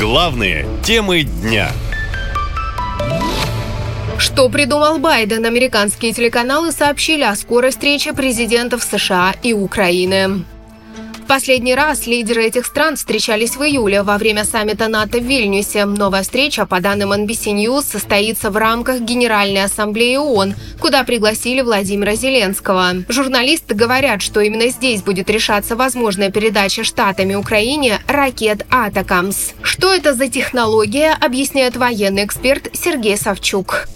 Главные темы дня. Что придумал Байден? Американские телеканалы сообщили о скорой встрече президентов США и Украины последний раз лидеры этих стран встречались в июле во время саммита НАТО в Вильнюсе. Новая встреча, по данным NBC News, состоится в рамках Генеральной Ассамблеи ООН, куда пригласили Владимира Зеленского. Журналисты говорят, что именно здесь будет решаться возможная передача штатами Украине ракет «Атакамс». Что это за технология, объясняет военный эксперт Сергей Савчук.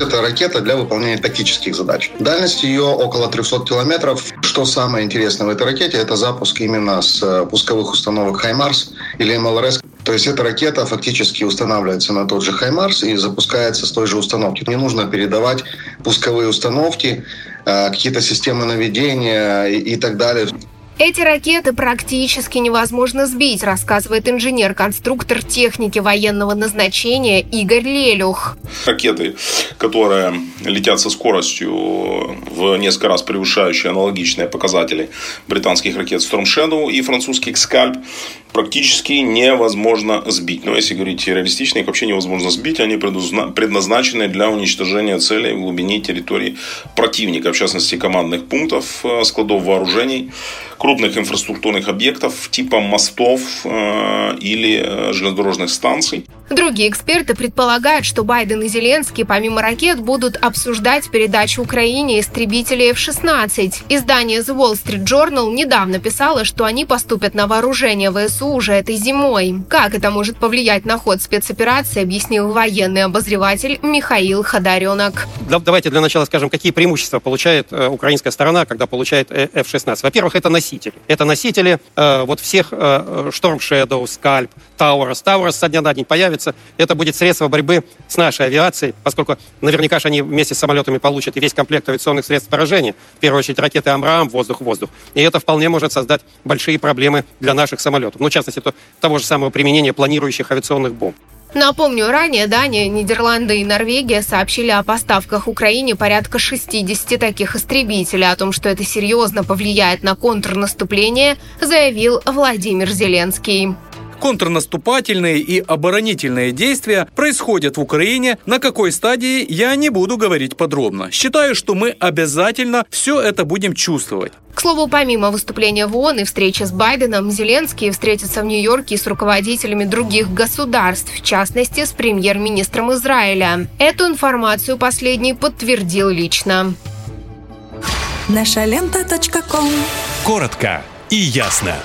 Это ракета для выполнения тактических задач. Дальность ее около 300 километров. Что самое интересное в этой ракете, это запуск именно с э, пусковых установок «Хаймарс» или МЛРС. То есть эта ракета фактически устанавливается на тот же «Хаймарс» и запускается с той же установки. Не нужно передавать пусковые установки, э, какие-то системы наведения и так далее. Эти ракеты практически невозможно сбить, рассказывает инженер-конструктор техники военного назначения Игорь Лелюх. Ракеты, которые летят со скоростью в несколько раз превышающей аналогичные показатели британских ракет Storm Shadow и французских Scalp, практически невозможно сбить. Но если говорить реалистично, их вообще невозможно сбить. Они предназначены для уничтожения целей в глубине территории противника, в частности командных пунктов, э, складов вооружений, крупных инфраструктурных объектов типа мостов э, или э, железнодорожных станций. Другие эксперты предполагают, что Байден и Зеленский помимо ракет будут обсуждать передачу Украине истребителей F-16. Издание The Wall Street Journal недавно писало, что они поступят на вооружение ВСУ уже этой зимой. Как это может повлиять на ход спецоперации, объяснил военный обозреватель Михаил Ходоренок. Давайте для начала скажем, какие преимущества получает э, украинская сторона, когда получает F-16. Во-первых, это носители. Это носители э, вот всех э, Storm Shadow, Scalp, Towers. Towers со дня на день появится. Это будет средство борьбы с нашей авиацией, поскольку наверняка же они вместе с самолетами получат и весь комплект авиационных средств поражения. В первую очередь ракеты «Амрам», воздух-воздух. И это вполне может создать большие проблемы для наших самолетов. Ну, в частности, то, того же самого применения планирующих авиационных бомб. Напомню, ранее Дания, Нидерланды и Норвегия сообщили о поставках Украине порядка 60 таких истребителей. О том, что это серьезно повлияет на контрнаступление, заявил Владимир Зеленский. Контрнаступательные и оборонительные действия происходят в Украине. На какой стадии, я не буду говорить подробно. Считаю, что мы обязательно все это будем чувствовать. К слову, помимо выступления в ООН и встречи с Байденом, Зеленский встретится в Нью-Йорке с руководителями других государств, в частности, с премьер-министром Израиля. Эту информацию последний подтвердил лично. Наша лента. Коротко и ясно.